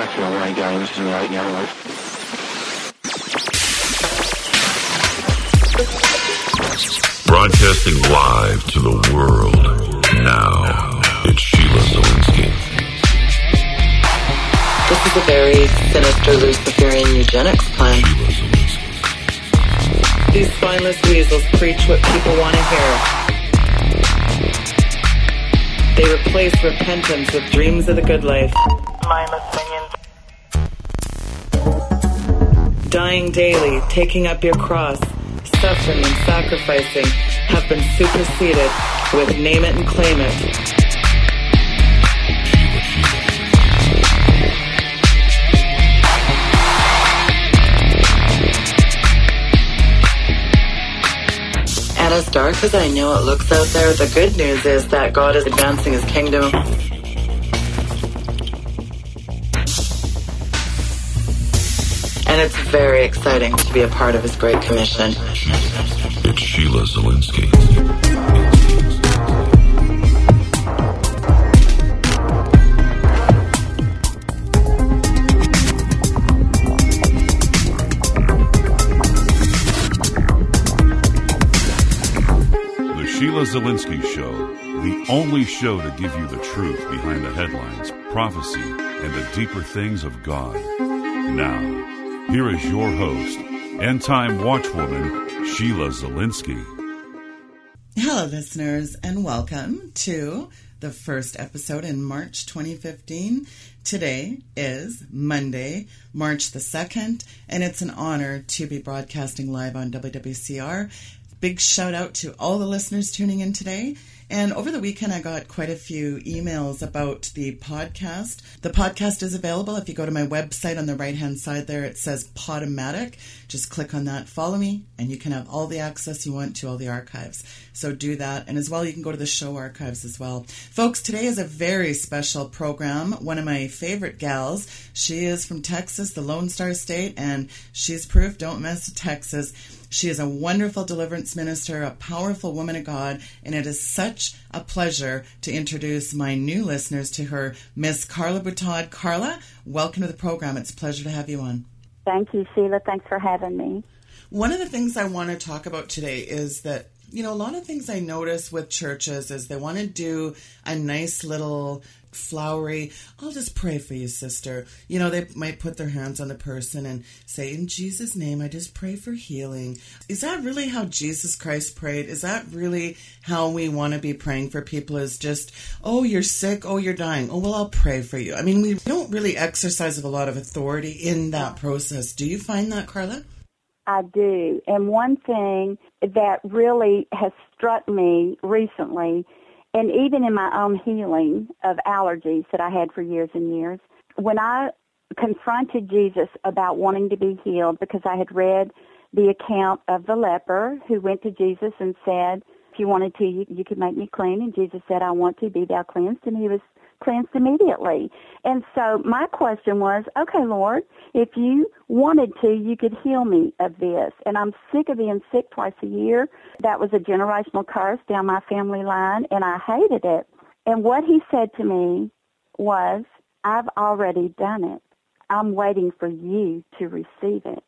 cracking away games and like, you know, like, Broadcasting live to the world. Now, it's Sheila Zilinsky. This is a very sinister Luciferian eugenics plan. These spineless weasels preach what people want to hear. They replace repentance with dreams of the good life. Mindless Dying daily, taking up your cross, suffering and sacrificing have been superseded with name it and claim it. And as dark as I know it looks out there, the good news is that God is advancing his kingdom. Very exciting to be a part of his great commission. It's Sheila Zilinsky. The Sheila Zilinsky Show, the only show to give you the truth behind the headlines, prophecy, and the deeper things of God. Now, here is your host, end time watchwoman, Sheila Zilinsky. Hello, listeners, and welcome to the first episode in March 2015. Today is Monday, March the 2nd, and it's an honor to be broadcasting live on WWCR. Big shout out to all the listeners tuning in today. And over the weekend, I got quite a few emails about the podcast. The podcast is available. If you go to my website on the right hand side there, it says Podomatic. Just click on that, follow me, and you can have all the access you want to all the archives. So do that. And as well, you can go to the show archives as well. Folks, today is a very special program. One of my favorite gals. She is from Texas, the Lone Star State, and she's proof don't mess with Texas. She is a wonderful deliverance minister, a powerful woman of God, and it is such a pleasure to introduce my new listeners to her, Miss Carla Butaud. Carla, welcome to the program. It's a pleasure to have you on. Thank you, Sheila. Thanks for having me. One of the things I want to talk about today is that, you know, a lot of things I notice with churches is they want to do a nice little flowery, I'll just pray for you, sister. You know, they might put their hands on the person and say, In Jesus' name, I just pray for healing. Is that really how Jesus Christ prayed? Is that really how we want to be praying for people? Is just, oh, you're sick, oh, you're dying, oh, well, I'll pray for you. I mean, we don't really exercise a lot of authority in that process. Do you find that, Carla? I do. And one thing that really has struck me recently, and even in my own healing of allergies that I had for years and years, when I confronted Jesus about wanting to be healed because I had read the account of the leper who went to Jesus and said, if you wanted to, you, you could make me clean. And Jesus said, I want to be thou cleansed. And he was cleansed immediately. And so my question was, okay, Lord, if you wanted to, you could heal me of this. And I'm sick of being sick twice a year. That was a generational curse down my family line, and I hated it. And what he said to me was, I've already done it. I'm waiting for you to receive it.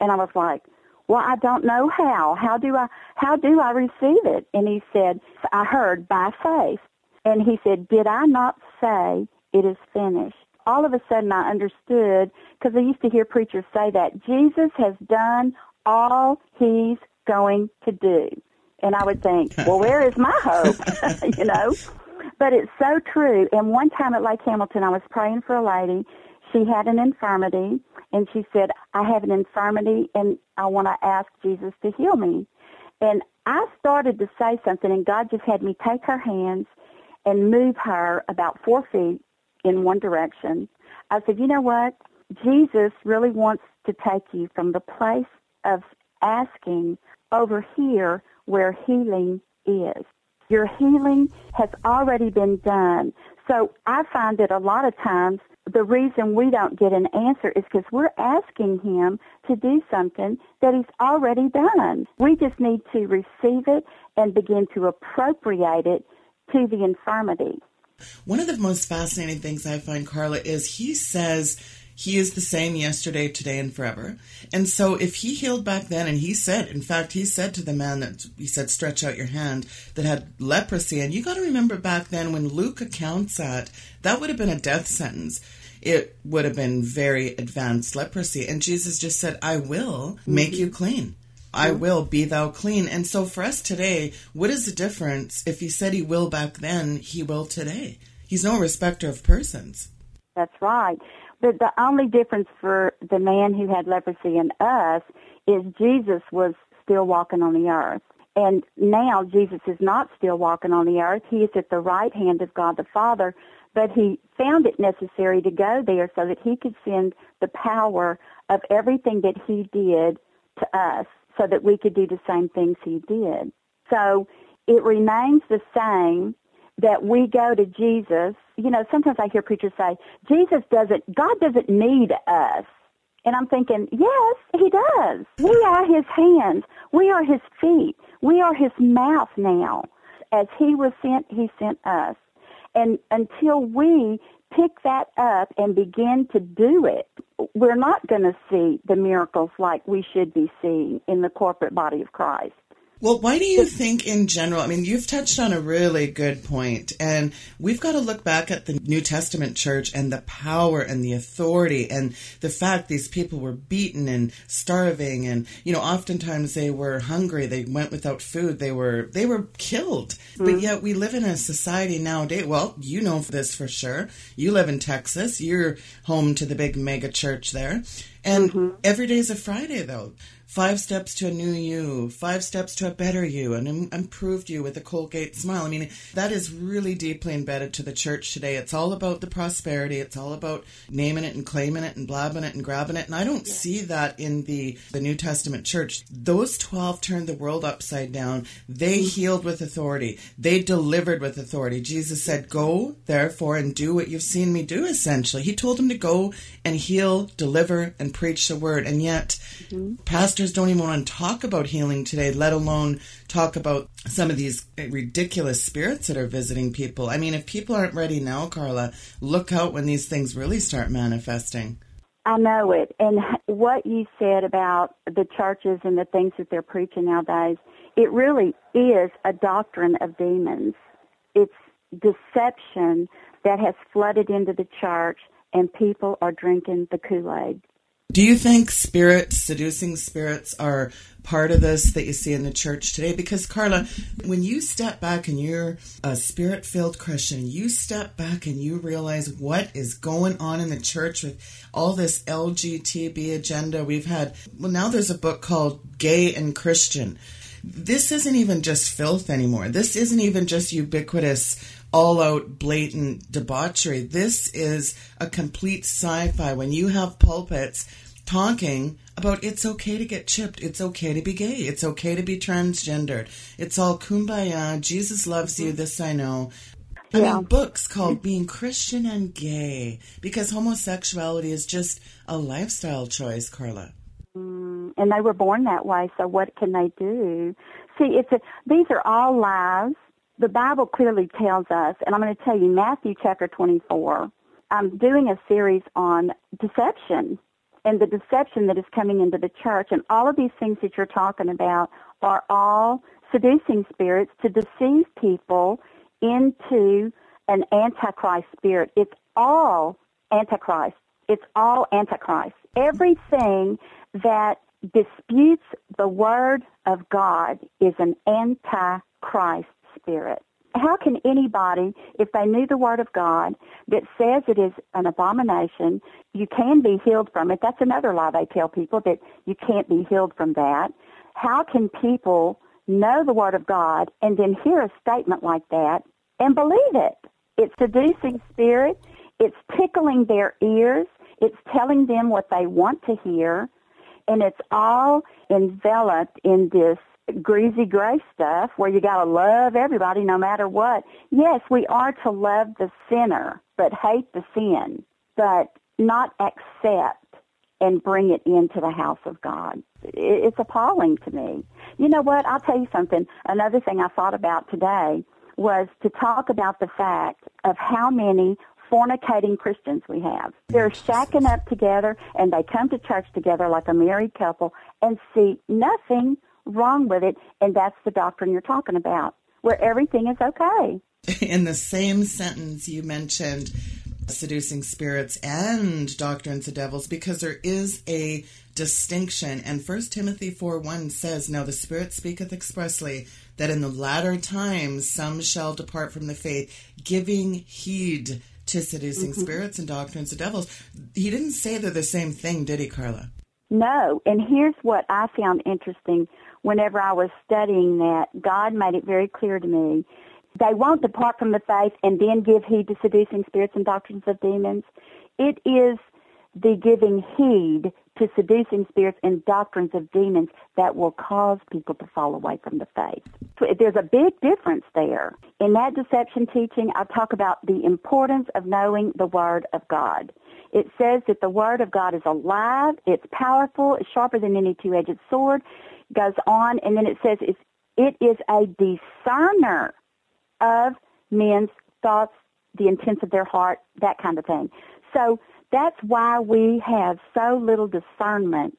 And I was like, well, I don't know how. How do I, how do I receive it? And he said, I heard by faith. And he said, did I not say it is finished? All of a sudden I understood because I used to hear preachers say that Jesus has done all he's going to do. And I would think, well, where is my hope? you know? But it's so true. And one time at Lake Hamilton, I was praying for a lady. She had an infirmity, and she said, I have an infirmity, and I want to ask Jesus to heal me. And I started to say something, and God just had me take her hands and move her about four feet in one direction. I said, you know what? Jesus really wants to take you from the place of asking over here where healing is. Your healing has already been done. So I find that a lot of times the reason we don't get an answer is because we're asking him to do something that he's already done. We just need to receive it and begin to appropriate it to the infirmity. One of the most fascinating things I find, Carla, is he says he is the same yesterday, today, and forever. And so if he healed back then, and he said, in fact, he said to the man that he said, stretch out your hand, that had leprosy. And you got to remember back then when Luke accounts that, that would have been a death sentence it would have been very advanced leprosy. And Jesus just said, I will make you mm-hmm. clean. I will be thou clean. And so for us today, what is the difference? If he said he will back then, he will today. He's no respecter of persons. That's right. But the only difference for the man who had leprosy and us is Jesus was still walking on the earth. And now Jesus is not still walking on the earth. He is at the right hand of God the Father, but he found it necessary to go there so that he could send the power of everything that he did to us so that we could do the same things he did. So it remains the same that we go to Jesus. You know, sometimes I hear preachers say, Jesus doesn't, God doesn't need us. And I'm thinking, yes, he does. We are his hands. We are his feet. We are his mouth now. As he was sent, he sent us. And until we pick that up and begin to do it, we're not going to see the miracles like we should be seeing in the corporate body of Christ. Well, why do you think, in general? I mean, you've touched on a really good point, and we've got to look back at the New Testament church and the power and the authority and the fact these people were beaten and starving, and you know, oftentimes they were hungry, they went without food, they were they were killed. Mm-hmm. But yet, we live in a society nowadays. Well, you know this for sure. You live in Texas. You're home to the big mega church there, and mm-hmm. every day is a Friday, though five steps to a new you, five steps to a better you, and improved you with a Colgate smile. I mean, that is really deeply embedded to the church today. It's all about the prosperity. It's all about naming it and claiming it and blabbing it and grabbing it. And I don't yeah. see that in the, the New Testament church. Those 12 turned the world upside down. They mm-hmm. healed with authority. They delivered with authority. Jesus said, go therefore and do what you've seen me do, essentially. He told them to go and heal, deliver, and preach the word. And yet, mm-hmm. Pastor pastors don't even want to talk about healing today, let alone talk about some of these ridiculous spirits that are visiting people. I mean, if people aren't ready now, Carla, look out when these things really start manifesting. I know it. And what you said about the churches and the things that they're preaching nowadays, it really is a doctrine of demons. It's deception that has flooded into the church, and people are drinking the Kool Aid. Do you think spirits, seducing spirits, are part of this that you see in the church today? Because, Carla, when you step back and you're a spirit filled Christian, you step back and you realize what is going on in the church with all this LGTB agenda. We've had, well, now there's a book called Gay and Christian. This isn't even just filth anymore. This isn't even just ubiquitous all out blatant debauchery. This is a complete sci fi when you have pulpits talking about it's okay to get chipped, it's okay to be gay, it's okay to be transgendered. It's all kumbaya, Jesus loves you, this I know. I yeah. mean, books called Being Christian and Gay because homosexuality is just a lifestyle choice, Carla. Mm, and they were born that way, so what can they do? See, it's a, these are all lies the Bible clearly tells us, and I'm going to tell you Matthew chapter 24. I'm doing a series on deception and the deception that is coming into the church, and all of these things that you're talking about are all seducing spirits to deceive people into an antichrist spirit. It's all antichrist. It's all antichrist. Everything that disputes the word of God is an antichrist spirit. How can anybody, if they knew the Word of God that says it is an abomination, you can be healed from it? That's another lie they tell people that you can't be healed from that. How can people know the Word of God and then hear a statement like that and believe it? It's seducing spirit. It's tickling their ears. It's telling them what they want to hear. And it's all enveloped in this greasy gray stuff where you got to love everybody no matter what. Yes, we are to love the sinner, but hate the sin, but not accept and bring it into the house of God. It's appalling to me. You know what? I'll tell you something. Another thing I thought about today was to talk about the fact of how many fornicating Christians we have. They're shacking up together and they come to church together like a married couple and see nothing wrong with it. And that's the doctrine you're talking about, where everything is okay. In the same sentence, you mentioned seducing spirits and doctrines of devils because there is a distinction. And First Timothy 4 1 says, Now the Spirit speaketh expressly that in the latter times some shall depart from the faith, giving heed to seducing mm-hmm. spirits and doctrines of devils. He didn't say they're the same thing, did he, Carla? No. And here's what I found interesting whenever I was studying that. God made it very clear to me. They won't depart from the faith and then give heed to seducing spirits and doctrines of demons. It is the giving heed to seducing spirits and doctrines of demons that will cause people to fall away from the faith. There's a big difference there. In that deception teaching, I talk about the importance of knowing the Word of God. It says that the Word of God is alive, it's powerful, it's sharper than any two-edged sword, goes on, and then it says it's, it is a discerner of men's thoughts, the intents of their heart, that kind of thing. So that's why we have so little discernment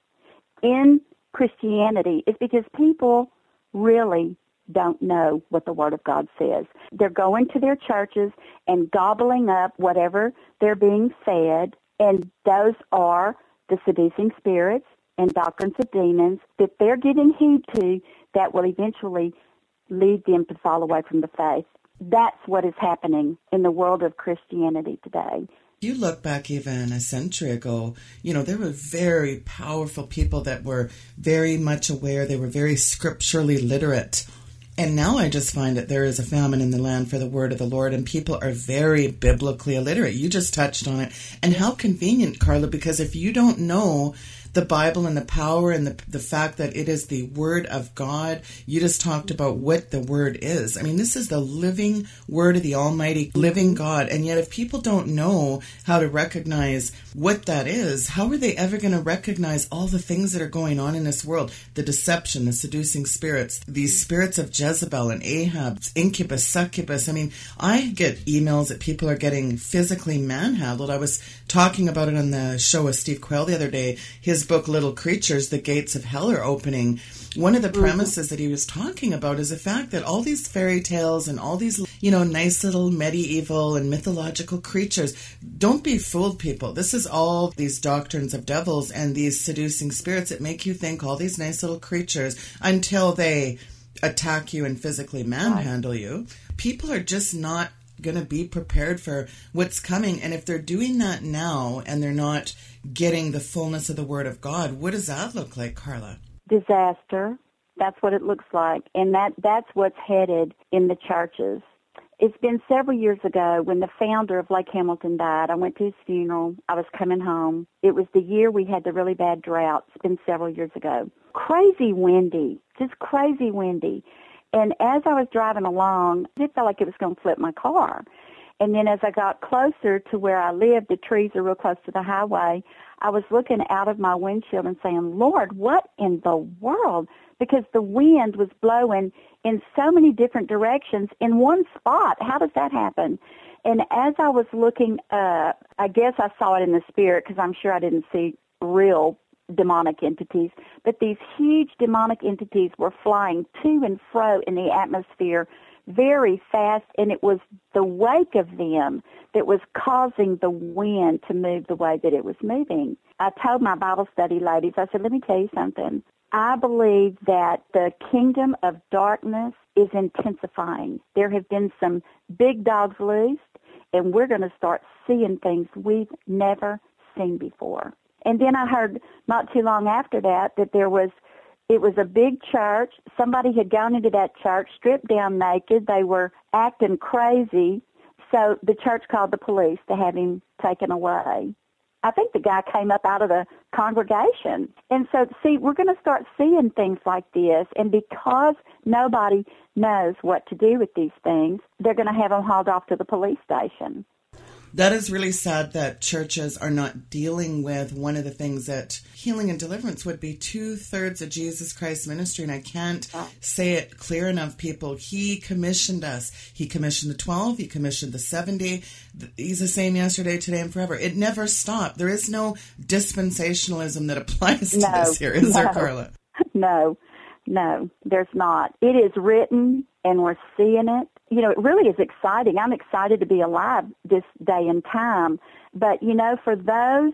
in Christianity is because people really don't know what the Word of God says. They're going to their churches and gobbling up whatever they're being fed, and those are the seducing spirits and doctrines of demons that they're giving heed to that will eventually lead them to fall away from the faith. That's what is happening in the world of Christianity today. You look back even a century ago, you know, there were very powerful people that were very much aware, they were very scripturally literate. And now I just find that there is a famine in the land for the word of the Lord, and people are very biblically illiterate. You just touched on it. And how convenient, Carla, because if you don't know the Bible and the power and the, the fact that it is the Word of God. You just talked about what the Word is. I mean, this is the living Word of the Almighty, living God. And yet, if people don't know how to recognize what that is, how are they ever going to recognize all the things that are going on in this world? The deception, the seducing spirits, these spirits of Jezebel and Ahab, incubus, succubus. I mean, I get emails that people are getting physically manhandled. I was talking about it on the show with Steve Quayle the other day. His his book Little Creatures, the gates of hell are opening. One of the mm-hmm. premises mm-hmm. that he was talking about is the fact that all these fairy tales and all these, you know, nice little medieval and mythological creatures, don't be fooled, people. This is all these doctrines of devils and these seducing spirits that make you think all these nice little creatures until they attack you and physically manhandle you. People are just not going to be prepared for what's coming. And if they're doing that now and they're not getting the fullness of the Word of God. What does that look like, Carla? Disaster. That's what it looks like. And that, that's what's headed in the churches. It's been several years ago when the founder of Lake Hamilton died. I went to his funeral. I was coming home. It was the year we had the really bad drought. It's been several years ago. Crazy windy, just crazy windy. And as I was driving along, it felt like it was going to flip my car. And then as I got closer to where I lived, the trees are real close to the highway. I was looking out of my windshield and saying, Lord, what in the world? Because the wind was blowing in so many different directions in one spot. How does that happen? And as I was looking up, I guess I saw it in the spirit because I'm sure I didn't see real demonic entities, but these huge demonic entities were flying to and fro in the atmosphere very fast, and it was the wake of them that was causing the wind to move the way that it was moving. I told my Bible study ladies, I said, let me tell you something. I believe that the kingdom of darkness is intensifying. There have been some big dogs loosed, and we're going to start seeing things we've never seen before. And then I heard not too long after that that there was it was a big church. Somebody had gone into that church, stripped down naked. They were acting crazy. So the church called the police to have him taken away. I think the guy came up out of the congregation. And so, see, we're going to start seeing things like this. And because nobody knows what to do with these things, they're going to have them hauled off to the police station. That is really sad that churches are not dealing with one of the things that healing and deliverance would be two thirds of Jesus Christ's ministry. And I can't say it clear enough, people. He commissioned us. He commissioned the 12, he commissioned the 70. He's the same yesterday, today, and forever. It never stopped. There is no dispensationalism that applies to No, this here, is no. there, Carla? No, no, there's not. It is written and we're seeing it. You know, it really is exciting. I'm excited to be alive this day and time. But, you know, for those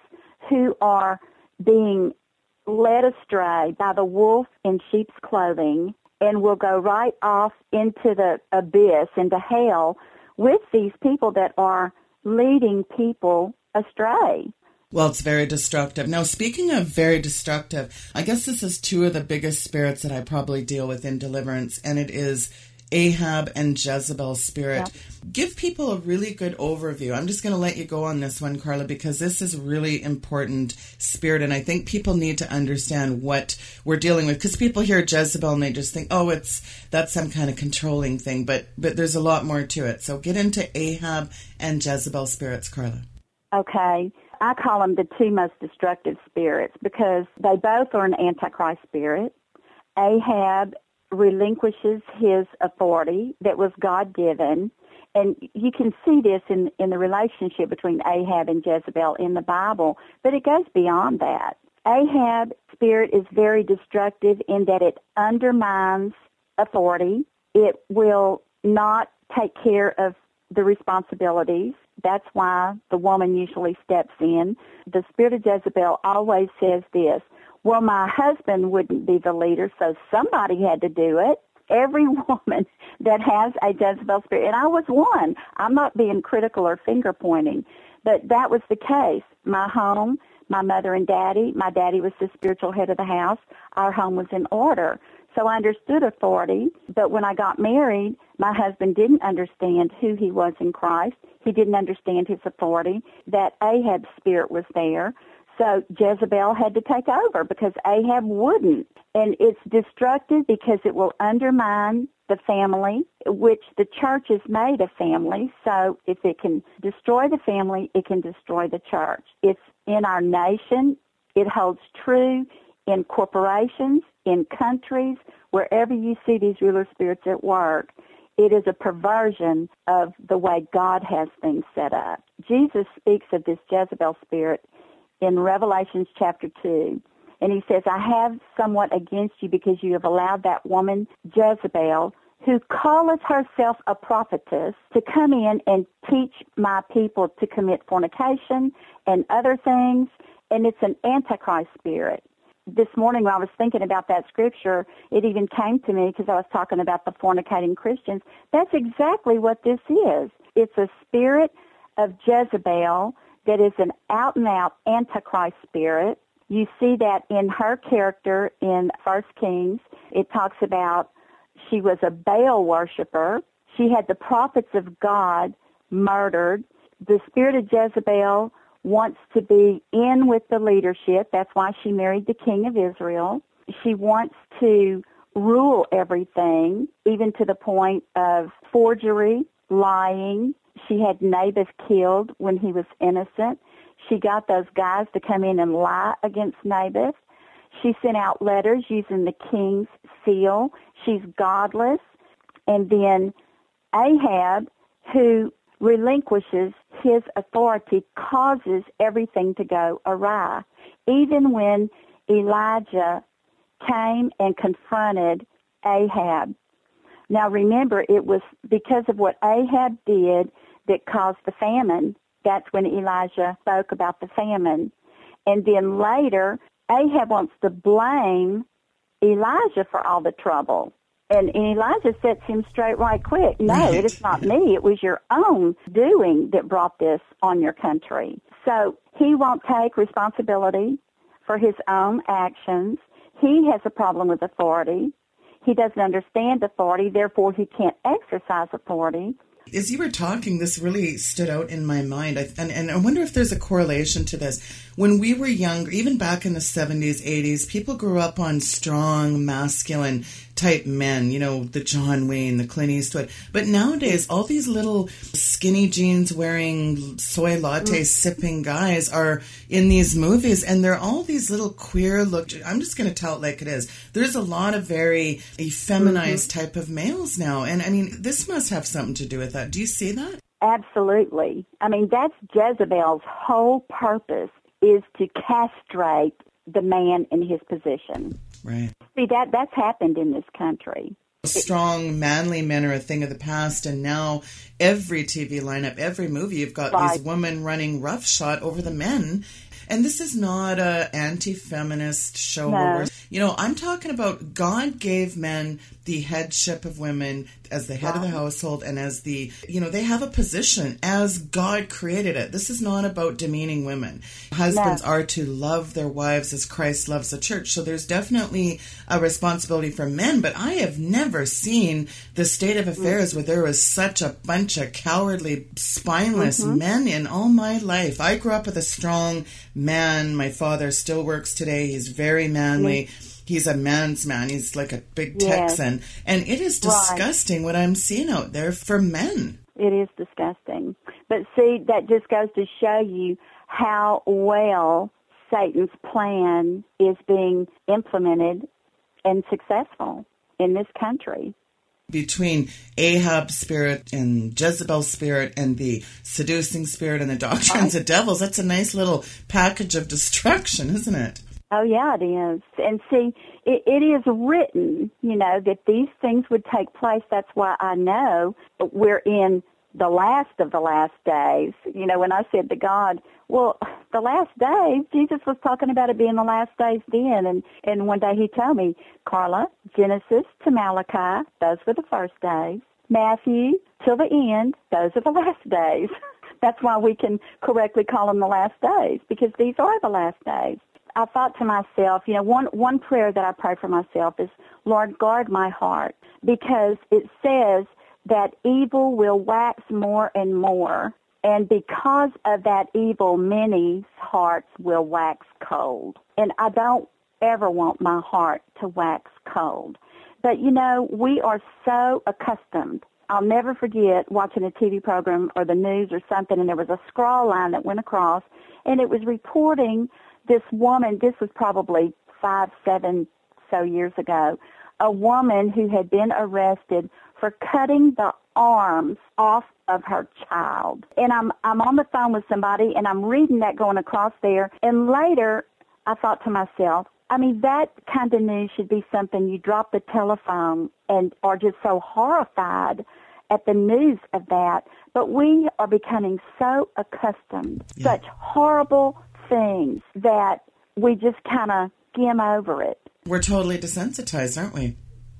who are being led astray by the wolf in sheep's clothing and will go right off into the abyss, into hell, with these people that are leading people astray. Well, it's very destructive. Now, speaking of very destructive, I guess this is two of the biggest spirits that I probably deal with in deliverance, and it is Ahab and Jezebel's spirit. Give people a really good overview. I'm just going to let you go on this one, Carla, because this is really important spirit, and I think people need to understand what we're dealing with. Because people hear Jezebel and they just think, oh, it's that's some kind of controlling thing, but but there's a lot more to it. So get into Ahab and Jezebel spirits, Carla. Okay. I call them the two most destructive spirits because they both are an antichrist spirit. Ahab relinquishes his authority that was God given. And you can see this in, in the relationship between Ahab and Jezebel in the Bible, but it goes beyond that. Ahab spirit is very destructive in that it undermines authority. It will not take care of the responsibilities. That's why the woman usually steps in. The spirit of Jezebel always says this, well, my husband wouldn't be the leader, so somebody had to do it. Every woman that has a Jezebel spirit, and I was one. I'm not being critical or finger pointing, but that was the case. My home, my mother and daddy, my daddy was the spiritual head of the house. Our home was in order. So I understood authority, but when I got married, my husband didn't understand who he was in Christ. He didn't understand his authority, that Ahab's spirit was there. So Jezebel had to take over because Ahab wouldn't. And it's destructive because it will undermine the family, which the church is made of family. So if it can destroy the family, it can destroy the church. It's in our nation. It holds true in corporations, in countries, wherever you see these ruler spirits at work. It is a perversion of the way God has things set up. Jesus speaks of this Jezebel spirit in Revelations chapter 2. And he says, I have somewhat against you because you have allowed that woman, Jezebel, who calleth herself a prophetess, to come in and teach my people to commit fornication and other things. And it's an antichrist spirit. This morning when I was thinking about that scripture, it even came to me because I was talking about the fornicating Christians. That's exactly what this is. It's a spirit of Jezebel that is an out and out antichrist spirit. You see that in her character in First Kings. It talks about she was a Baal worshiper. She had the prophets of God murdered. The spirit of Jezebel wants to be in with the leadership. That's why she married the king of Israel. She wants to rule everything, even to the point of forgery, lying, she had Naboth killed when he was innocent. She got those guys to come in and lie against Naboth. She sent out letters using the king's seal. She's godless. And then Ahab, who relinquishes his authority, causes everything to go awry. Even when Elijah came and confronted Ahab. Now remember, it was because of what Ahab did that caused the famine. That's when Elijah spoke about the famine. And then later, Ahab wants to blame Elijah for all the trouble. And, and Elijah sets him straight right quick. No, Right. it is not me. It was your own doing that brought this on your country. So he won't take responsibility for his own actions. He has a problem with authority. He doesn't understand authority, therefore he can't exercise authority. As you were talking, this really stood out in my mind. I, and, and I wonder if there's a correlation to this. When we were younger, even back in the 70s, 80s, people grew up on strong, masculine type men, you know, the John Wayne, the Clint Eastwood. But nowadays, all these little skinny jeans wearing soy latte mm. sipping guys are in these movies, and they're all these little queer look. I'm just going to tell it like it is. There's a lot of very effeminized mm-hmm. type of males now, and I mean, this must have something to do with that. Do you see that? Absolutely. I mean, that's Jezebel's whole purpose is to castrate the man in his position. Right. See that that's happened in this country. Strong, manly men are a thing of the past, and now every TV lineup, every movie, you've got right. these women running roughshod over the men. And this is not a anti-feminist show. No. You know, I'm talking about God gave men the headship of women as the head wow. of the household and as the, you know, they have a position as God created it. This is not about demeaning women. Husbands are to love their wives as Christ loves the church. So there's definitely a responsibility for men, but I have never seen the state of affairs mm-hmm. where there was such a bunch of cowardly, spineless mm-hmm. men in all my life. I grew up with a strong man. My father still works today. He's very manly. Mm-hmm he's a man's man. He's like a big Texan. And it is disgusting right. what I'm seeing out there for men. It is disgusting. But see, that just goes to show you how well Satan's plan is being implemented and successful in this country. Between Ahab's spirit and Jezebel's spirit and the seducing spirit and the doctrines right. of devils, that's a nice little package of destruction, isn't it? Oh yeah, it is. And see, it, it is written, you know, that these things would take place. That's why I know we're in the last of the last days. You know, when I said to God, well, the last days, Jesus was talking about it being the last days then. And, and one day he told me, Carla, Genesis to Malachi, those were the first days. Matthew till the end, those are the last days. That's why we can correctly call them the last days, because these are the last days. I thought to myself, you know, one one prayer that I pray for myself is, Lord, guard my heart, because it says that evil will wax more and more, and because of that evil, many hearts will wax cold. And I don't ever want my heart to wax cold. But you know, we are so accustomed. I'll never forget watching a TV program or the news or something, and there was a scroll line that went across, and it was reporting this woman, this was probably five, seven so years ago, a woman who had been arrested for cutting the arms off of her child. And I'm I'm on the phone with somebody and I'm reading that going across there and later I thought to myself, I mean that kind of news should be something you drop the telephone and are just so horrified at the news of that. But we are becoming so accustomed, yeah. such horrible things that we just kind of skim over it. We're totally desensitized, aren't we?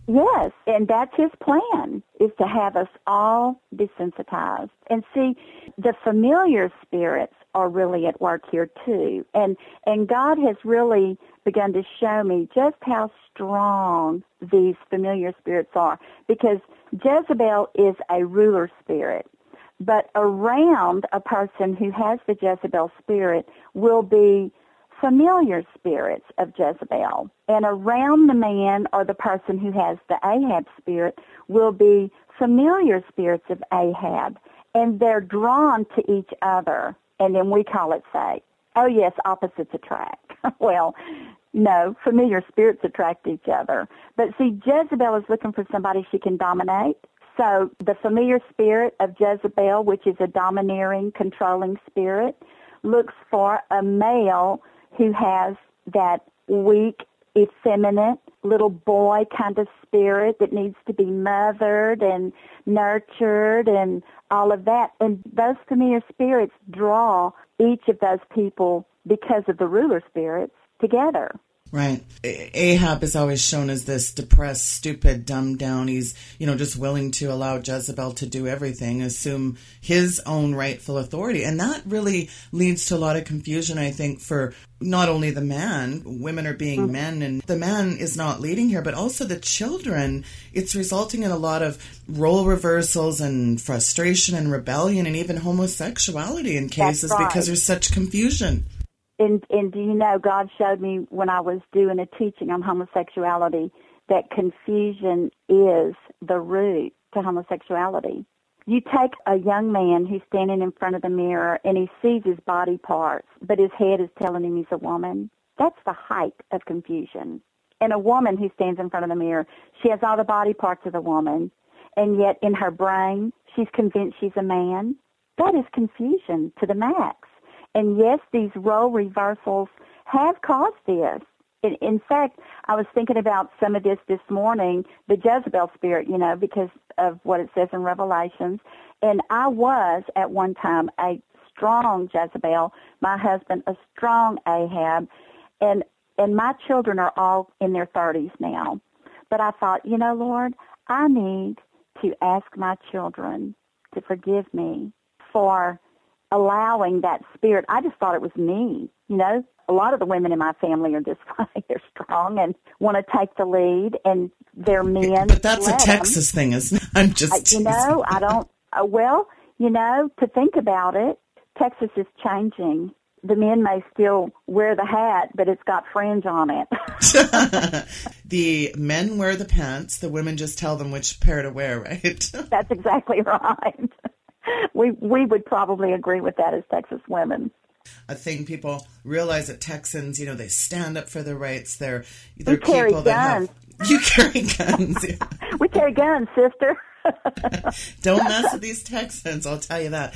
Yes, and that's his plan is to have us all desensitized. And see, the familiar spirits are really at work here too. And and God has really begun to show me just how strong these familiar spirits are because Jezebel is a ruler spirit. But around a person who has the Jezebel spirit will be familiar spirits of Jezebel. And around the man or the person who has the Ahab spirit will be familiar spirits of Ahab. And they're drawn to each other. And then we call it say, Oh yes, opposites attract. well, no, familiar spirits attract each other. But see, Jezebel is looking for somebody she can dominate. So the familiar spirit of Jezebel, which is a domineering, controlling spirit, looks for a male who has that weak, effeminate little boy kind of spirit that needs to be mothered and nurtured and all of that. And those familiar spirits draw each of those people because of the ruler spirits together. Right. Ahab is always shown as this depressed, stupid, dumbed down. He's, you know, just willing to allow Jezebel to do everything, assume his own rightful authority. And that really leads to a lot of confusion, I think, for not only the man, women are being mm-hmm. men, and the man is not leading here, but also the children. It's resulting in a lot of role reversals and frustration and rebellion and even homosexuality in cases right. because there's such confusion and and do you know God showed me when I was doing a teaching on homosexuality that confusion is the root to homosexuality. You take a young man who's standing in front of the mirror and he sees his body parts, but his head is telling him he's a woman. That's the height of confusion. And a woman who stands in front of the mirror, she has all the body parts of a woman, and yet in her brain, she's convinced she's a man. That is confusion to the max. And yes, these role reversals have caused this. In, in fact, I was thinking about some of this this morning, the Jezebel spirit, you know, because of what it says in Revelations. And I was at one time a strong Jezebel, my husband a strong Ahab, and and my children are all in their 30s now. But I thought, you know, Lord, I need to ask my children to forgive me for allowing that spirit. I just thought it was me, you know. A lot of the women in my family are this way. They're strong and want to take the lead, and they're men. But that's a Texas them. thing, isn't it? I'm just, I, you know, I don't. Uh, well, you know, to think about it, Texas is changing. The men may still wear the hat, but it's got fringe on it. the men wear the pants. The women just tell them which pair to wear, right? that's exactly right we we would probably agree with that as Texas women. I think people realize that Texans, you know, they stand up for their rights. They're they're carry people guns. that have you carry guns. We carry guns, sister. Don't mess with these Texans, I'll tell you that.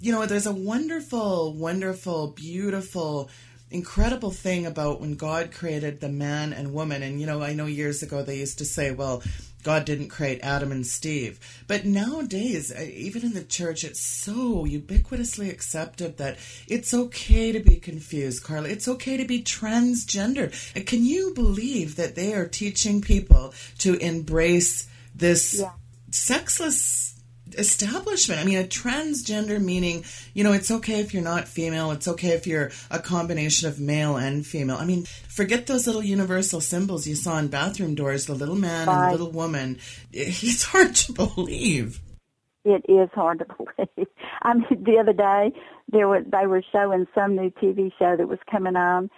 You know, there's a wonderful, wonderful, beautiful incredible thing about when God created the man and woman. And, you know, I know years ago they used to say, well, God didn't create Adam and Steve. But nowadays, uh, even in the church, it's so ubiquitously accepted that it's okay to be confused, Carla. It's okay to be transgender. Can you believe that they are teaching people to embrace this yeah. sexless establishment. I mean, a transgender meaning, you know, it's okay if you're not female, it's okay if you're a combination of male and female. I mean, forget those little universal symbols you saw in bathroom doors, the little man Bye. and the little woman. It's hard to believe. It is hard to believe. I mean, the other day there were, they were showing some new TV show that was coming on,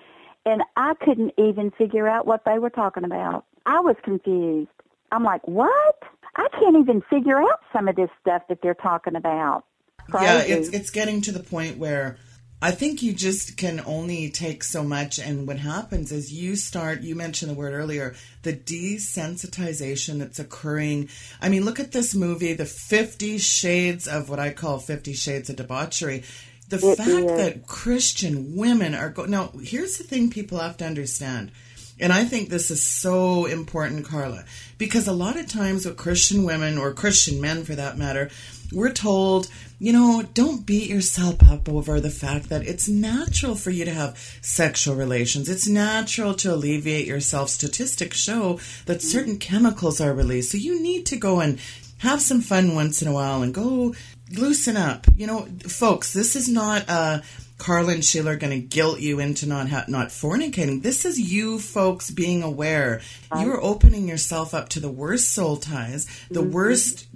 and I couldn't even figure out what they were talking about. I was confused. I'm like, what? I can't even figure out some of this stuff that they're talking about. Crazy. Yeah, it's it's getting to the point where I think you just can only take so much, and what happens is you start. You mentioned the word earlier, the desensitization that's occurring. I mean, look at this movie, the Fifty Shades of what I call Fifty Shades of debauchery. The it fact is. that Christian women are going. Now, here's the thing: people have to understand and I think this is so important, Carla, because a lot of times with Christian women or Christian men for that matter, we're told, you know, don't beat yourself up over the fact that it's natural for you to have sexual relations. It's natural to alleviate yourself. Statistics show that certain chemicals are released. So you need to go and have some fun once in a while and go loosen up. You know, folks, this is not a Carla and Sheila are going to guilt you into not ha- not fornicating. This is you folks being aware. You're opening yourself up to the worst soul ties, the mm-hmm. worst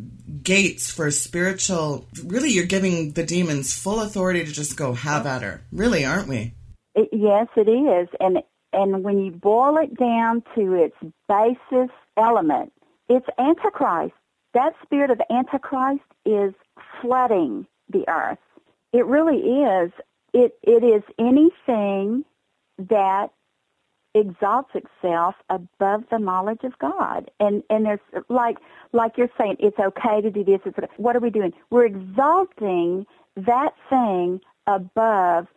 gates for spiritual. Really, you're giving the demons full authority to just go have at her. Really, aren't we? It, yes, it is. And and when you boil it down to its basis element, it's Antichrist. That spirit of Antichrist is flooding the earth. It really is it it is anything that exalts itself above the knowledge of God. And and there's like like you're saying, it's okay to do this. It's what are we doing? We're exalting that thing above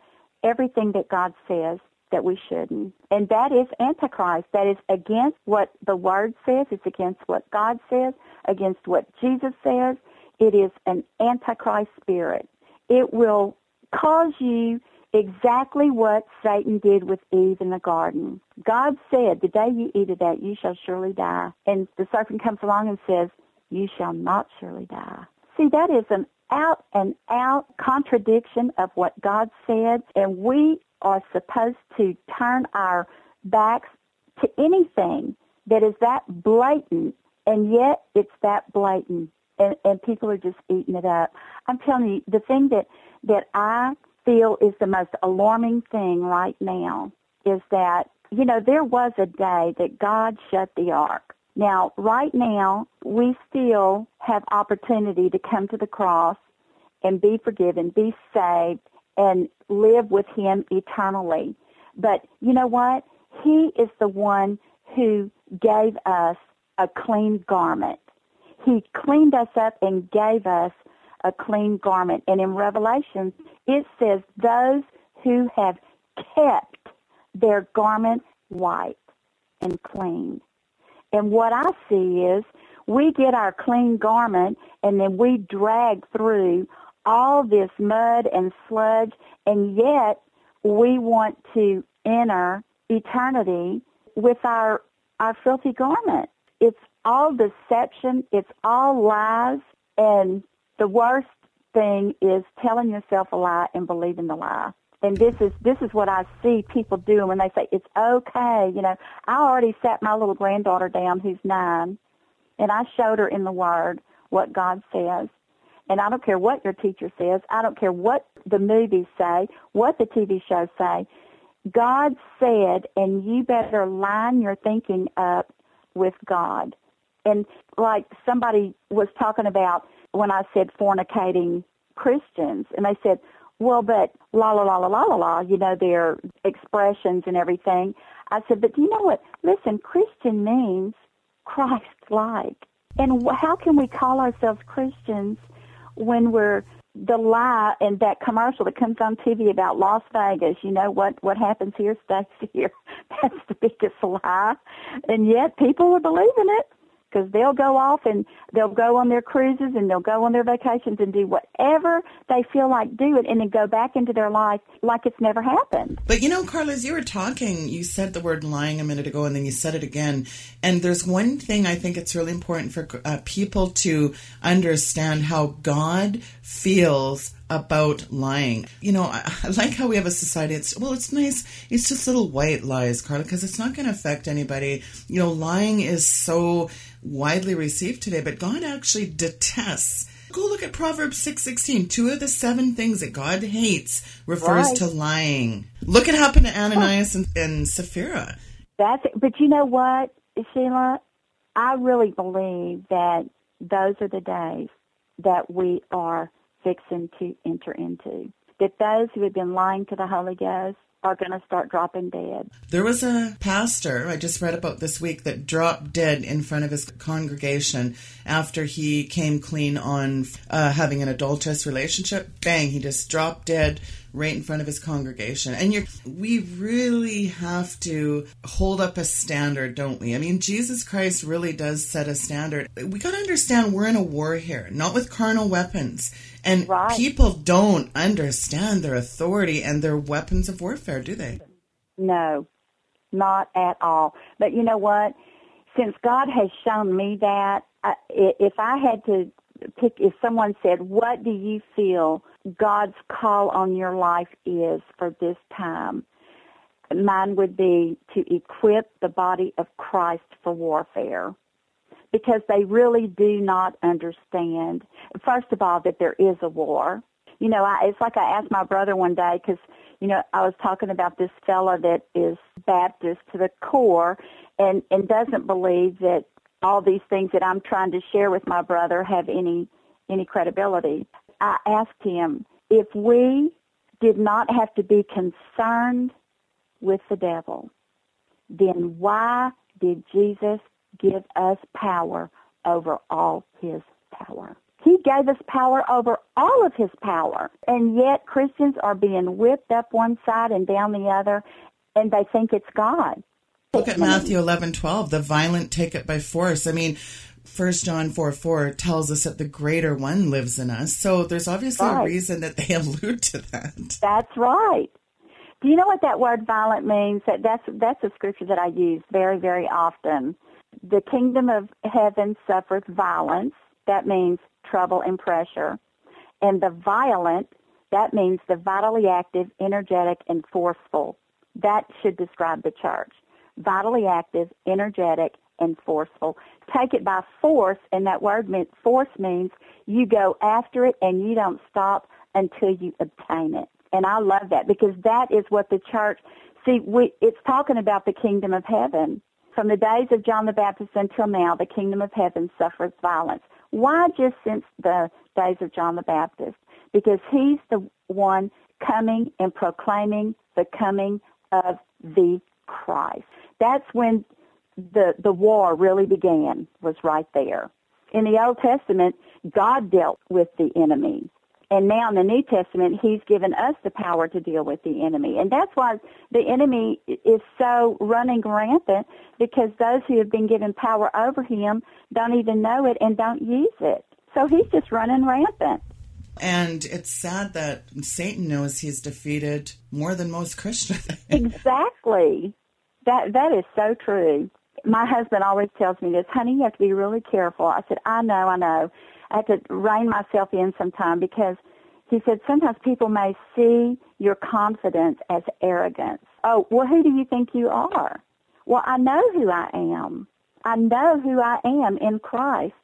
everything that God says that we shouldn't. And that is Antichrist. That is against what the Word says. It's against what God says, against what Jesus says. It is an Antichrist spirit. It will cause you exactly what Satan did with Eve in the garden. God said, the day you eat of that, you shall surely die. And the serpent comes along and says, you shall not surely die. See, that is an out and out contradiction of what God said, and we are supposed to turn our backs to anything that is that blatant, and yet it's that blatant, and, and people are just eating it up. I'm telling you, the thing that that I feel is the most alarming thing right now is that, you know, there was a day that God shut the ark Now, right now, we still have opportunity to come to the cross and be forgiven, be saved, and live with Him eternally. But you know what? He is the one who gave us a clean garment. He cleaned us up and gave us a clean garment. And in Revelation, it says, those who have kept their garment white and clean. And what I see is we get our clean garment and then we drag through all this mud and sludge and yet we want to enter eternity with our our filthy garment. It's all deception, it's all lies, and the worst thing is telling yourself a lie and believing the lie. And this is this is what I see people doing when they say it's okay. You know, I already sat my little granddaughter down who's nine, and I showed her in the Word what God says. And I don't care what your teacher says. I don't care what the movies say, what the TV shows say. God said, and you better line your thinking up with God. And like somebody was talking about when I said fornicating Christians, and they said, well, but la la la la la la la, you know, their expressions and everything. I said, but do you know what? Listen, Christian means Christ-like. And how can we call ourselves Christians when we're the lie and that commercial that comes on TV about Las Vegas, you know what what happens here stays here. That's the biggest lie, and yet people are believing it because they'll go off and they'll go on their cruises and they'll go on their vacations and do whatever they feel like doing and then go back into their life like it's never happened. But you know, Carla, as you were talking, you said the word lying a minute ago and then you said it again. And there's one thing I think it's really important for uh, people to understand how God feels about lying. You know, I, I, like how we have a society. It's well, it's nice. It's just little white lies, Carla, because it's not going to affect anybody. You know, lying is so widely received today, but God actually detests. Go look at Proverbs six sixteen. Two of the seven things that God hates refers right. to lying. Look at what happened to Ananias and, and Sapphira. That's. But you know what, Sheila? I really believe that those are the days that we are fixing to enter into. That those who have been lying to the Holy Ghost are going to start dropping dead. There was a pastor I just read about this week that dropped dead in front of his congregation after he came clean on uh, having an adulterous relationship. Bang, he just dropped dead right in front of his congregation. And we really have to hold up a standard, don't we? I mean, Jesus Christ really does set a standard. We got to understand we're in a war here, not with carnal weapons. And right. people don't understand their authority and their weapons of warfare, do they? No, not at all. But you know what? Since God has shown me that, if I had to pick, if someone said, what do you feel God's call on your life is for this time? Mine would be to equip the body of Christ for warfare because they really do not understand, first of all, that there is a war. You know, I, it's like I asked my brother one day because, you know, I was talking about this fella that is Baptist to the core and, and doesn't believe that all these things that I'm trying to share with my brother have any, any credibility. I asked him, if we did not have to be concerned with the devil, then why did Jesus give us power over all his power. He gave us power over all of his power. And yet Christians are being whipped up one side and down the other, and they think it's God. Look at Matthew eleven twelve. The violent take it by force. I mean, First John 4 4 tells us that the greater one lives in us. So there's obviously right. a reason that they allude to that. That's right. Do you know what that word violent means? That that's that's a scripture that I use very, very often the kingdom of heaven suffereth violence. That means trouble and pressure. And the violent, that means the vitally active, energetic, and forceful. That should describe the church. Vitally active, energetic, and forceful. Take it by force, and that word meant force means you go after it and you don't stop until you obtain it. And I love that because that is what the church, see, we, it's talking about the kingdom of heaven. From the days of John the Baptist until now, the kingdom of heaven suffers violence. Why just since the days of John the Baptist? Because he's the one coming and proclaiming the coming of the Christ. That's when the the war really began was right there. In the Old Testament, God dealt with the enemy. And now in the New Testament, He's given us the power to deal with the enemy. And that's why the enemy is so running rampant because those who have been given power over him don't even know it and don't use it. So he's just running rampant. And it's sad that Satan knows he's defeated more than most Christians. exactly. That that is so true. My husband always tells me this, honey, you have to be really careful. I said, I know, I know. I have to rein myself in sometime because he said sometimes people may see your confidence as arrogance. Oh, well, who do you think you are? Well, I know who I am. I know who I am in Christ.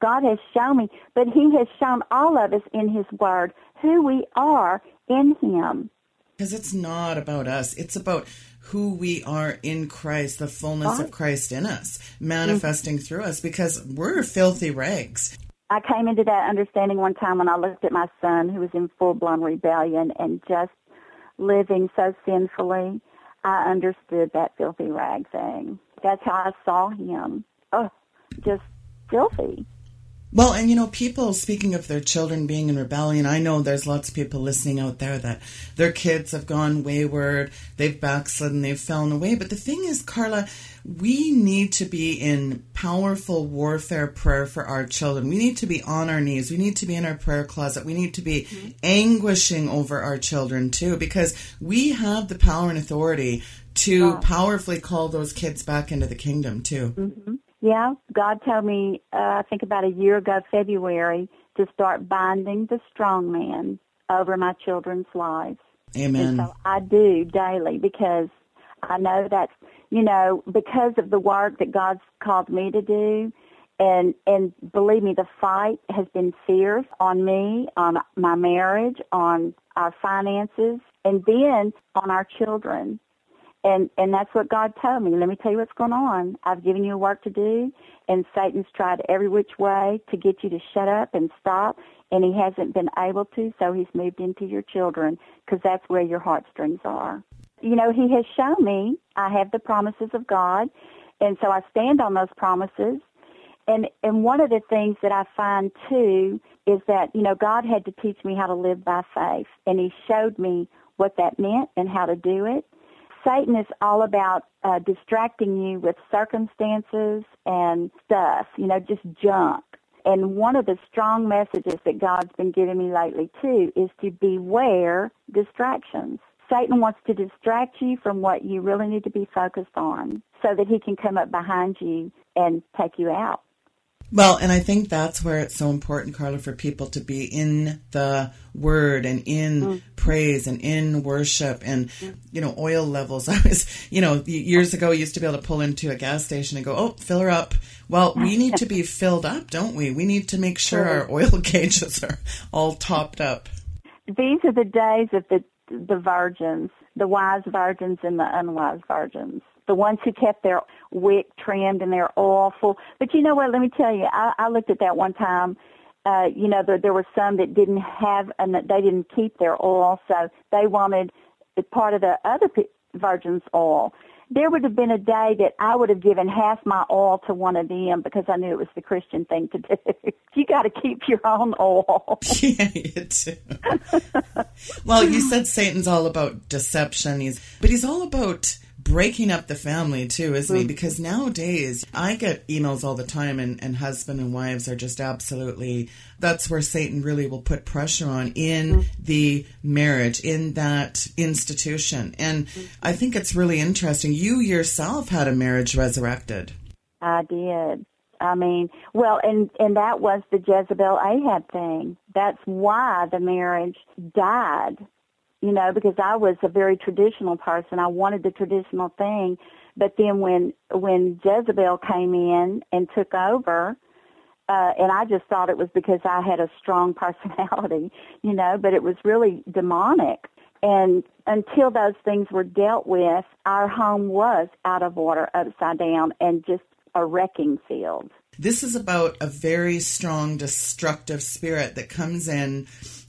God has shown me, but He has shown all of us in His Word who we are in Him. Because it's not about us, it's about who we are in Christ, the fullness of Christ in us, manifesting mm-hmm. through us, because we're filthy rags. I came into that understanding one time when I looked at my son who was in full blown rebellion and just living so sinfully. I understood that filthy rag thing. That's how I saw him. Oh, just filthy. Well, and you know, people speaking of their children being in rebellion, I know there's lots of people listening out there that their kids have gone wayward, they've backslidden, they've fallen away. But the thing is, Carla, we need to be in powerful warfare prayer for our children. We need to be on our knees. We need to be in our prayer closet. We need to be mm-hmm. anguishing over our children too, because we have the power and authority to powerfully call those kids back into the kingdom too. Mm-hmm. Yeah, God told me, uh, I think about a year ago, February, to start binding the strong man over my children's lives. Amen. And so I do daily because I know that, you know, because of the work that God's called me to do, and and believe me, the fight has been fierce on me, on my marriage, on our finances, and then on our children. And and that's what God told me. Let me tell you what's going on. I've given you a work to do, and Satan's tried every which way to get you to shut up and stop, and he hasn't been able to. So he's moved into your children because that's where your heartstrings are. You know, he has shown me I have the promises of God, and so I stand on those promises. And and one of the things that I find too is that you know God had to teach me how to live by faith, and He showed me what that meant and how to do it. Satan is all about uh, distracting you with circumstances and stuff, you know, just junk. And one of the strong messages that God's been giving me lately too is to beware distractions. Satan wants to distract you from what you really need to be focused on so that he can come up behind you and take you out. Well, and I think that's where it's so important, Carla, for people to be in the word and in mm. praise and in worship and, you know, oil levels. I was, you know, years ago, I used to be able to pull into a gas station and go, oh, fill her up. Well, we need to be filled up, don't we? We need to make sure our oil gauges are all topped up. These are the days of the, the virgins, the wise virgins and the unwise virgins the ones who kept their wick trimmed and their oil full. But you know what? Let me tell you, I, I looked at that one time. Uh, you know, there, there were some that didn't have, and they didn't keep their oil, so they wanted part of the other virgin's oil. There would have been a day that I would have given half my oil to one of them because I knew it was the Christian thing to do. you got to keep your own oil. yeah, you do. well, you said Satan's all about deception. He's, but he's all about breaking up the family too, isn't he? Mm. Because nowadays I get emails all the time, and, and husband and wives are just absolutely. That's where Satan really will put pressure on in mm. the marriage, in that institution. And mm. I think it's really interesting. You yourself had a marriage resurrected. I did. I mean, well, and and that was the Jezebel Ahab thing. That's why the marriage died you know, because I was a very traditional person. I wanted the traditional thing. But then when when Jezebel came in and took over, uh, and I just thought it was because I had a strong personality, you know, but it was really demonic. And until those things were dealt with, our home was out of order, upside down, and just a wrecking field. This is about a very strong destructive spirit that comes in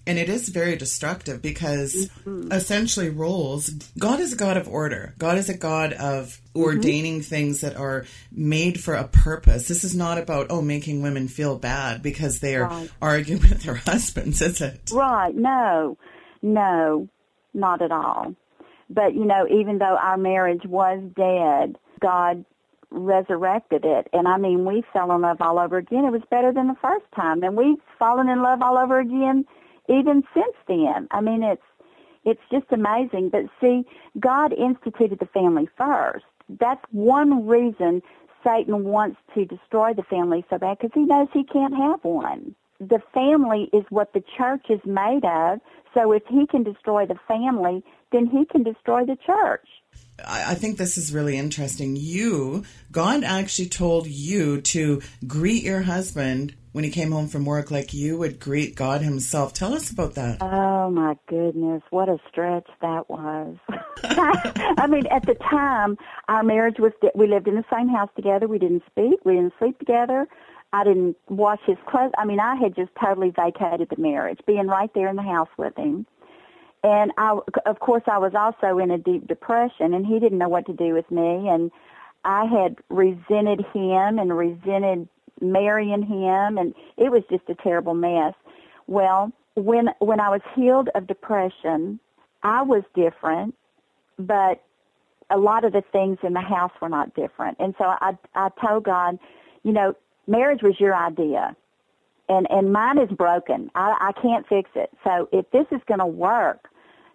and it is very destructive because mm-hmm. essentially roles god is a god of order. God is a god of mm-hmm. ordaining things that are made for a purpose. This is not about oh making women feel bad because they are right. arguing with their husbands is it? Right. No. No. Not at all. But you know even though our marriage was dead god resurrected it. And I mean, we fell in love all over again. It was better than the first time. And we've fallen in love all over again even since then. I mean, it's it's just amazing. But see, God instituted the family first. That's one reason Satan wants to destroy the family so bad because he knows he can't have one. The family is what the church is made of. So if he can destroy the family, then he can destroy the church. I think this is really interesting. You, God actually told you to greet your husband when he came home from work like you would greet God himself. Tell us about that. Oh my goodness, what a stretch that was. I mean, at the time, our marriage was, we lived in the same house together. We didn't speak. We didn't sleep together. I didn't wash his clothes. I mean, I had just totally vacated the marriage, being right there in the house with him. And I, of course, I was also in a deep depression, and he didn't know what to do with me. And I had resented him and resented marrying him, and it was just a terrible mess. Well, when when I was healed of depression, I was different, but a lot of the things in the house were not different. And so I I told God, you know, marriage was your idea. And and mine is broken. I I can't fix it. So if this is going to work,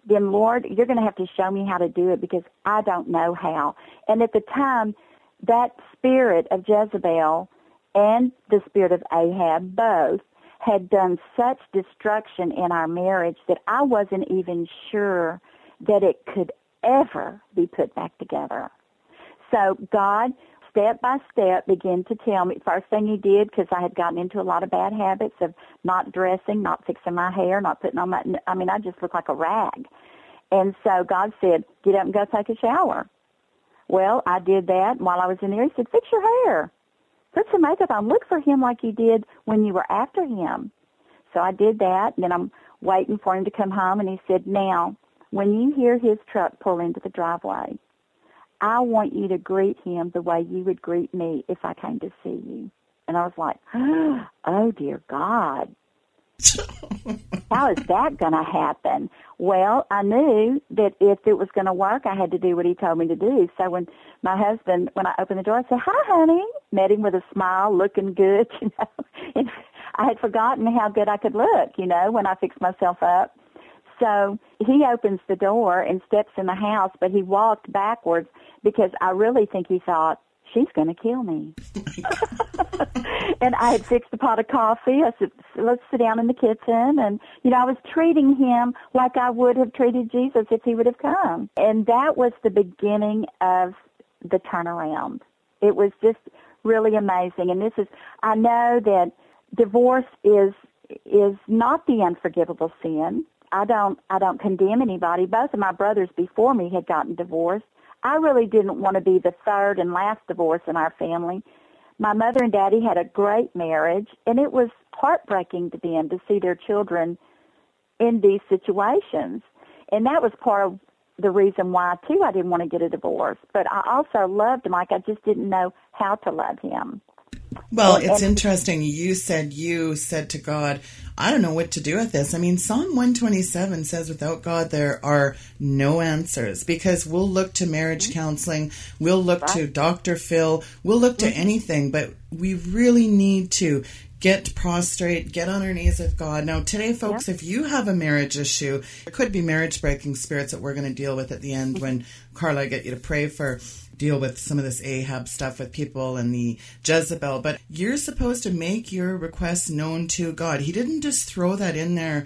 then Lord, you're going to have to show me how to do it because I don't know how. And at the time, that spirit of Jezebel and the spirit of Ahab both had done such destruction in our marriage that I wasn't even sure that it could ever be put back together. So God, step by step, began to tell me. First thing He did, because I had gotten into a lot of bad habits of not dressing, not fixing my hair, not putting on my. I mean, I just looked like a rag. And so God said, "Get up and go take a shower." Well, I did that. And while I was in there, He said, "Fix your hair." put some makeup on. Look for him like you did when you were after him. So I did that, and then I'm waiting for him to come home, and he said, now, when you hear his truck pull into the driveway, I want you to greet him the way you would greet me if I came to see you. And I was like, oh, dear God. How is that going to happen? Well, I knew that if it was going to work, I had to do what he told me to do. So when my husband, when I opened the door, I said, "Hi, honey." Met him with a smile, looking good, you know. And I had forgotten how good I could look, you know, when I fixed myself up. So he opens the door and steps in the house, but he walked backwards because I really think he thought, she's going to kill me. and I had fixed a pot of coffee. I said, let's sit down in the kitchen. And, you know, I was treating him like I would have treated Jesus if he would have come. And that was the beginning of the turnaround. It was just really amazing. And this is, I know that divorce is, is not the unforgivable sin. I don't, I don't condemn anybody. Both of my brothers before me had gotten divorced. I really didn't want to be the third and last divorce in our family. My mother and daddy had a great marriage, and it was heartbreaking to them to see their children in these situations. And that was part of the reason why, too, I didn't want to get a divorce. But I also loved Mike. I just didn't know how to love him. Well, it's interesting. You said you said to God, I don't know what to do with this. I mean, Psalm 127 says, without God, there are no answers because we'll look to marriage mm-hmm. counseling, we'll look right. to Dr. Phil, we'll look to mm-hmm. anything, but we really need to get prostrate, get on our knees with God. Now, today, folks, yeah. if you have a marriage issue, it could be marriage breaking spirits that we're going to deal with at the end when Carla I get you to pray for deal with some of this Ahab stuff with people and the Jezebel, but you're supposed to make your requests known to God. He didn't just throw that in there.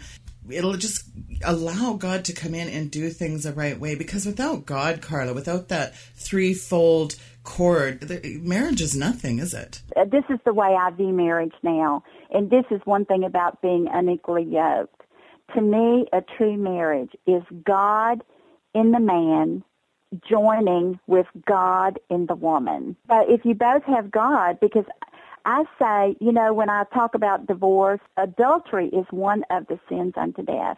It'll just allow God to come in and do things the right way because without God, Carla, without that threefold cord, marriage is nothing, is it? Uh, this is the way I view marriage now. And this is one thing about being unequally yoked To me, a true marriage is God in the man joining with God in the woman. But if you both have God, because I say, you know, when I talk about divorce, adultery is one of the sins unto death.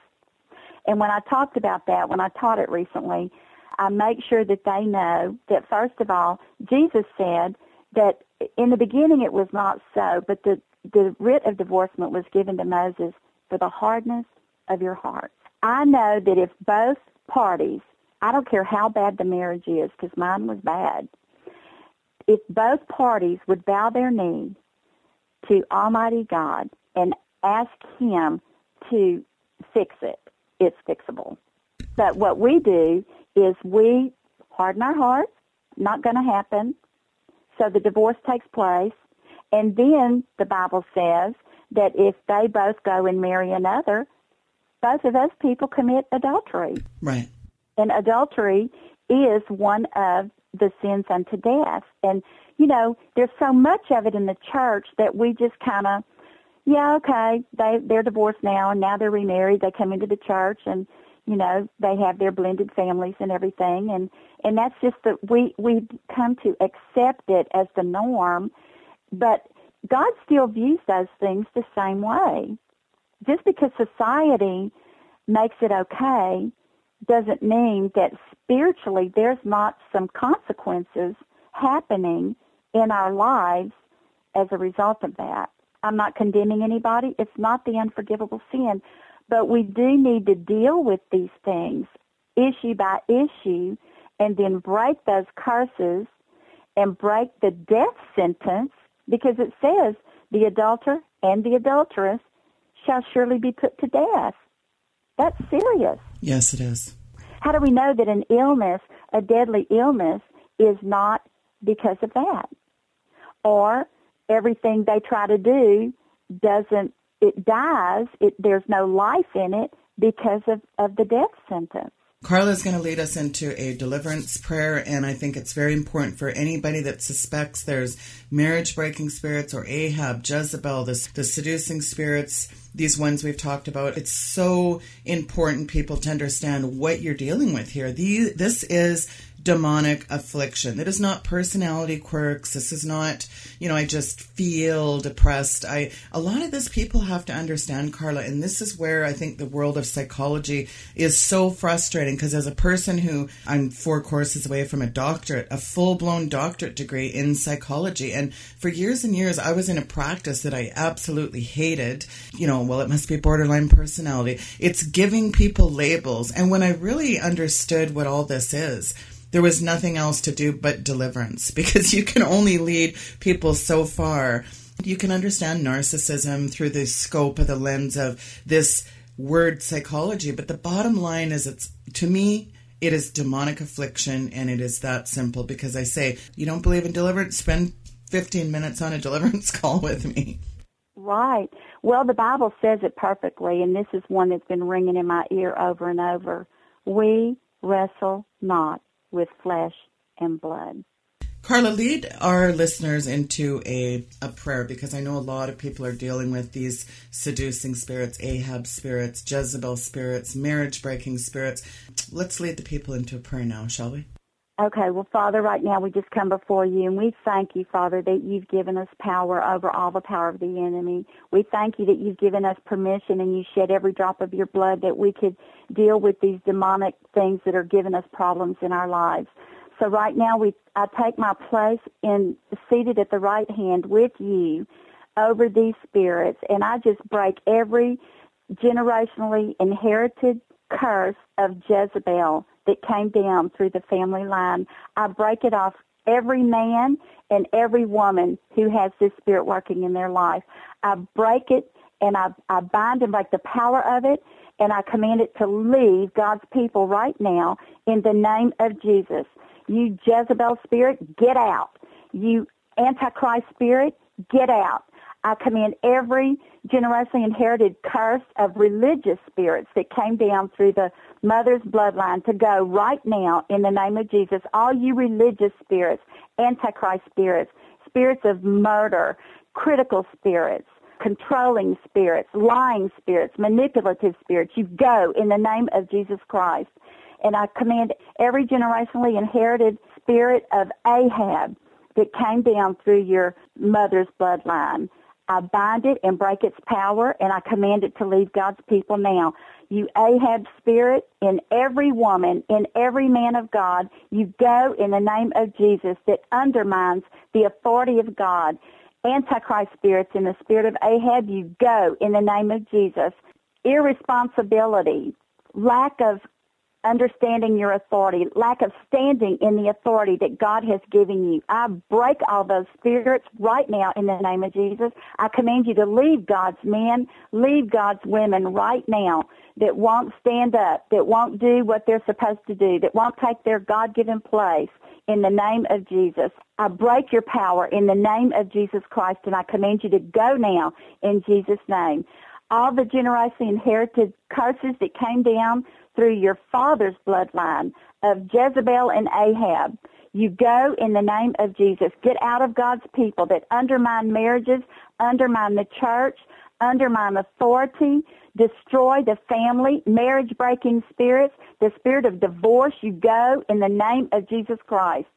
And when I talked about that, when I taught it recently, I make sure that they know that first of all, Jesus said that in the beginning it was not so, but the, the writ of divorcement was given to Moses for the hardness of your heart. I know that if both parties, I don't care how bad the marriage is, because mine was bad, if both parties would bow their knee to Almighty God and ask Him to fix it, it's fixable. But what we do is we harden our hearts, not going to happen. So the divorce takes place. And then the Bible says that if they both go and marry another, both of those people commit adultery. Right. And adultery is one of the sins unto death. And, you know, there's so much of it in the church that we just kind of, yeah, okay, they, they're divorced now and now they're remarried. They come into the church and, you know, they have their blended families and everything. And, and that's just that we, we come to accept it as the norm. But God still views those things the same way. Just because society makes it okay doesn't mean that spiritually there's not some consequences happening in our lives as a result of that. I'm not condemning anybody. It's not the unforgivable sin. But we do need to deal with these things issue by issue and then break those curses and break the death sentence because it says the adulterer and the adulteress shall surely be put to death. That's serious. Yes, it is. How do we know that an illness, a deadly illness, is not because of that? Or everything they try to do doesn't, it dies, it, there's no life in it because of, of the death sentence. Carla is going to lead us into a deliverance prayer, and I think it's very important for anybody that suspects there's marriage breaking spirits or Ahab, Jezebel, the, the seducing spirits, these ones we've talked about. It's so important, people, to understand what you're dealing with here. The, this is demonic affliction. It is not personality quirks. This is not, you know, I just feel depressed. I a lot of this people have to understand, Carla, and this is where I think the world of psychology is so frustrating because as a person who I'm four courses away from a doctorate, a full-blown doctorate degree in psychology, and for years and years I was in a practice that I absolutely hated. You know, well, it must be borderline personality. It's giving people labels, and when I really understood what all this is, there was nothing else to do but deliverance because you can only lead people so far. You can understand narcissism through the scope of the lens of this word psychology, but the bottom line is it's to me it is demonic affliction and it is that simple because I say, you don't believe in deliverance, spend 15 minutes on a deliverance call with me. Right. Well, the Bible says it perfectly, and this is one that's been ringing in my ear over and over. We wrestle not with flesh and blood. Carla, lead our listeners into a, a prayer because I know a lot of people are dealing with these seducing spirits, Ahab spirits, Jezebel spirits, marriage breaking spirits. Let's lead the people into a prayer now, shall we? Okay, well, Father, right now we just come before you and we thank you, Father, that you've given us power over all the power of the enemy. We thank you that you've given us permission and you shed every drop of your blood that we could deal with these demonic things that are giving us problems in our lives. So right now we, I take my place in seated at the right hand with you over these spirits and I just break every generationally inherited curse of Jezebel that came down through the family line. I break it off every man and every woman who has this spirit working in their life. I break it and I, I bind and break the power of it and I command it to leave God's people right now in the name of Jesus. You Jezebel spirit, get out. You Antichrist spirit, get out. I command every generationally inherited curse of religious spirits that came down through the mother's bloodline to go right now in the name of Jesus. All you religious spirits, antichrist spirits, spirits of murder, critical spirits, controlling spirits, lying spirits, manipulative spirits. You go in the name of Jesus Christ. And I command every generationally inherited spirit of Ahab that came down through your mother's bloodline. I bind it and break its power, and I command it to leave God's people now. You Ahab spirit in every woman, in every man of God, you go in the name of Jesus that undermines the authority of God. Antichrist spirits in the spirit of Ahab, you go in the name of Jesus. Irresponsibility, lack of understanding your authority, lack of standing in the authority that God has given you. I break all those spirits right now in the name of Jesus. I command you to leave God's men, leave God's women right now that won't stand up, that won't do what they're supposed to do, that won't take their God-given place in the name of Jesus. I break your power in the name of Jesus Christ and I command you to go now in Jesus' name. All the generationally inherited curses that came down through your father's bloodline of Jezebel and Ahab. You go in the name of Jesus. Get out of God's people that undermine marriages, undermine the church, undermine authority, destroy the family, marriage breaking spirits, the spirit of divorce. You go in the name of Jesus Christ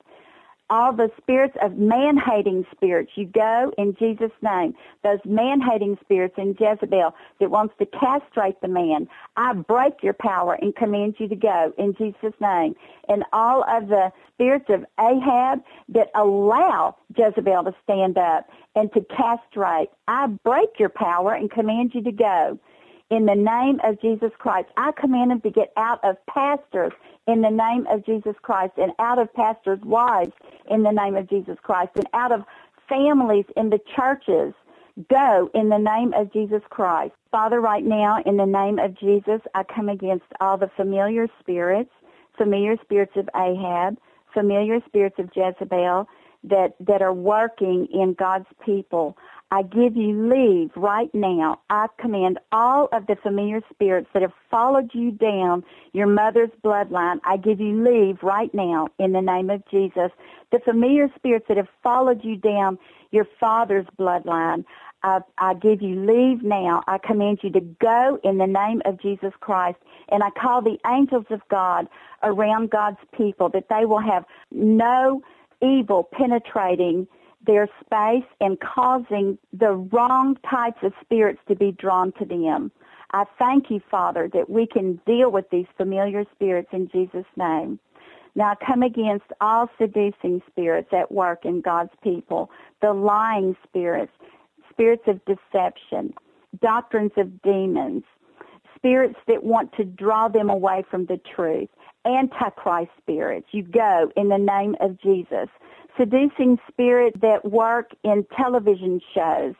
all the spirits of man-hating spirits, you go in Jesus' name. Those man-hating spirits in Jezebel that wants to castrate the man, I break your power and command you to go in Jesus' name. And all of the spirits of Ahab that allow Jezebel to stand up and to castrate, I break your power and command you to go in the name of Jesus Christ. I command them to get out of pastors in the name of Jesus Christ and out of pastors' wives in the name of Jesus Christ and out of families in the churches. Go in the name of Jesus Christ. Father, right now, in the name of Jesus, I come against all the familiar spirits, familiar spirits of Ahab, familiar spirits of Jezebel that, that are working in God's people. I give you leave right now. I command all of the familiar spirits that have followed you down your mother's bloodline. I give you leave right now in the name of Jesus. The familiar spirits that have followed you down your father's bloodline. I, I give you leave now. I command you to go in the name of Jesus Christ. And I call the angels of God around God's people that they will have no evil penetrating their space and causing the wrong types of spirits to be drawn to them. I thank you, Father, that we can deal with these familiar spirits in Jesus' name. Now come against all seducing spirits at work in God's people, the lying spirits, spirits of deception, doctrines of demons, spirits that want to draw them away from the truth, antichrist spirits. You go in the name of Jesus seducing spirits that work in television shows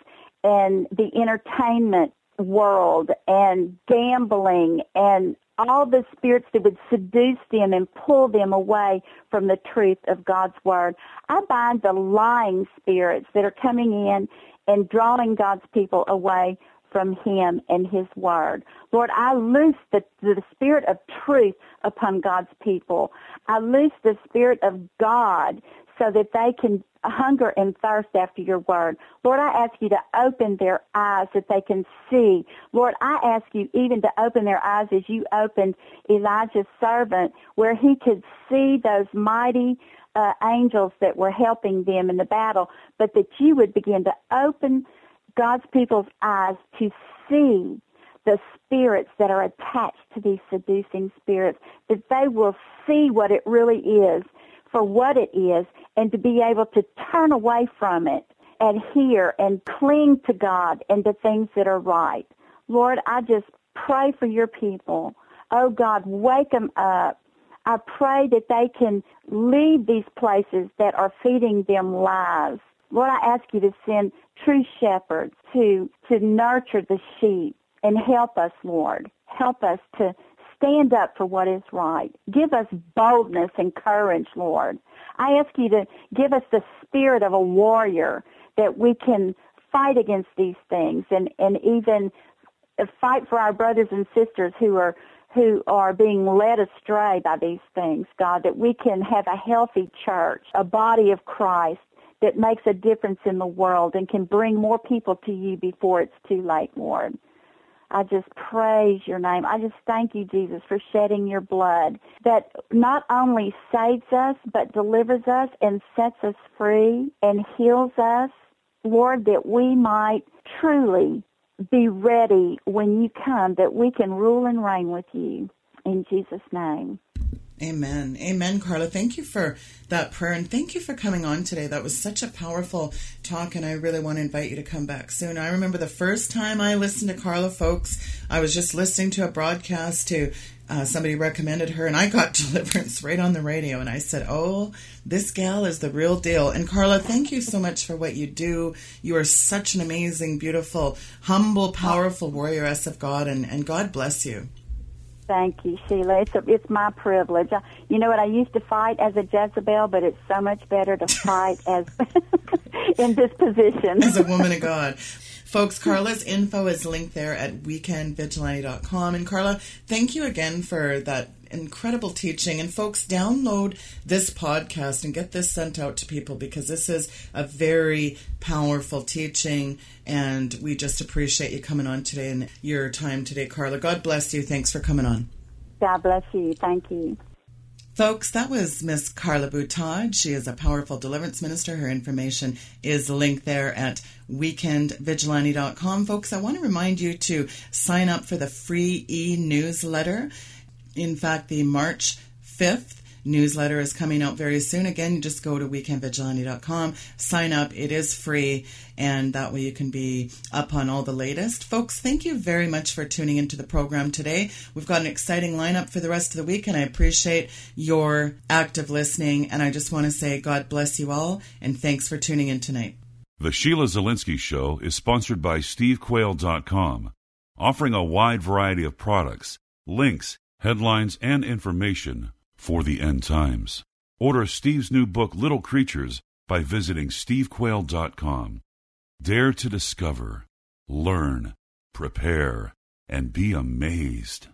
and the entertainment world and gambling and all the spirits that would seduce them and pull them away from the truth of God's word. I bind the lying spirits that are coming in and drawing God's people away from him and his word. Lord, I loose the, the spirit of truth upon God's people. I loose the spirit of God so that they can hunger and thirst after your word. Lord, I ask you to open their eyes that they can see. Lord, I ask you even to open their eyes as you opened Elijah's servant where he could see those mighty uh, angels that were helping them in the battle, but that you would begin to open God's people's eyes to see the spirits that are attached to these seducing spirits, that they will see what it really is for what it is and to be able to turn away from it and hear and cling to God and the things that are right. Lord, I just pray for your people. Oh God, wake them up. I pray that they can leave these places that are feeding them lies. Lord, I ask you to send true shepherds to, to nurture the sheep and help us, Lord. Help us to stand up for what is right. Give us boldness and courage, Lord. I ask you to give us the spirit of a warrior that we can fight against these things and, and even fight for our brothers and sisters who are who are being led astray by these things, God, that we can have a healthy church, a body of Christ that makes a difference in the world and can bring more people to you before it's too late, Lord. I just praise your name. I just thank you, Jesus, for shedding your blood that not only saves us, but delivers us and sets us free and heals us. Lord, that we might truly be ready when you come, that we can rule and reign with you. In Jesus' name. Amen. Amen, Carla. Thank you for that prayer and thank you for coming on today. That was such a powerful talk, and I really want to invite you to come back soon. I remember the first time I listened to Carla, folks, I was just listening to a broadcast to uh, somebody recommended her, and I got deliverance right on the radio. And I said, Oh, this gal is the real deal. And Carla, thank you so much for what you do. You are such an amazing, beautiful, humble, powerful warrioress of God, and, and God bless you. Thank you, Sheila. It's a, it's my privilege. I, you know what? I used to fight as a Jezebel, but it's so much better to fight as in this position as a woman of God. Folks, Carla's info is linked there at weekendvigilante.com. And Carla, thank you again for that incredible teaching. And folks, download this podcast and get this sent out to people because this is a very powerful teaching. And we just appreciate you coming on today and your time today, Carla. God bless you. Thanks for coming on. God bless you. Thank you. Folks, that was Miss Carla Butaud. She is a powerful deliverance minister. Her information is linked there at weekendvigilante.com. Folks, I want to remind you to sign up for the free e newsletter. In fact, the March 5th newsletter is coming out very soon. Again, just go to weekendvigilante.com, sign up. It is free, and that way you can be up on all the latest. Folks, thank you very much for tuning into the program today. We've got an exciting lineup for the rest of the week, and I appreciate your active listening. And I just want to say, God bless you all, and thanks for tuning in tonight. The Sheila Zilinsky Show is sponsored by SteveQuayle.com, offering a wide variety of products, links, headlines, and information for the end times. Order Steve's new book, Little Creatures, by visiting stevequayle.com. Dare to discover, learn, prepare, and be amazed.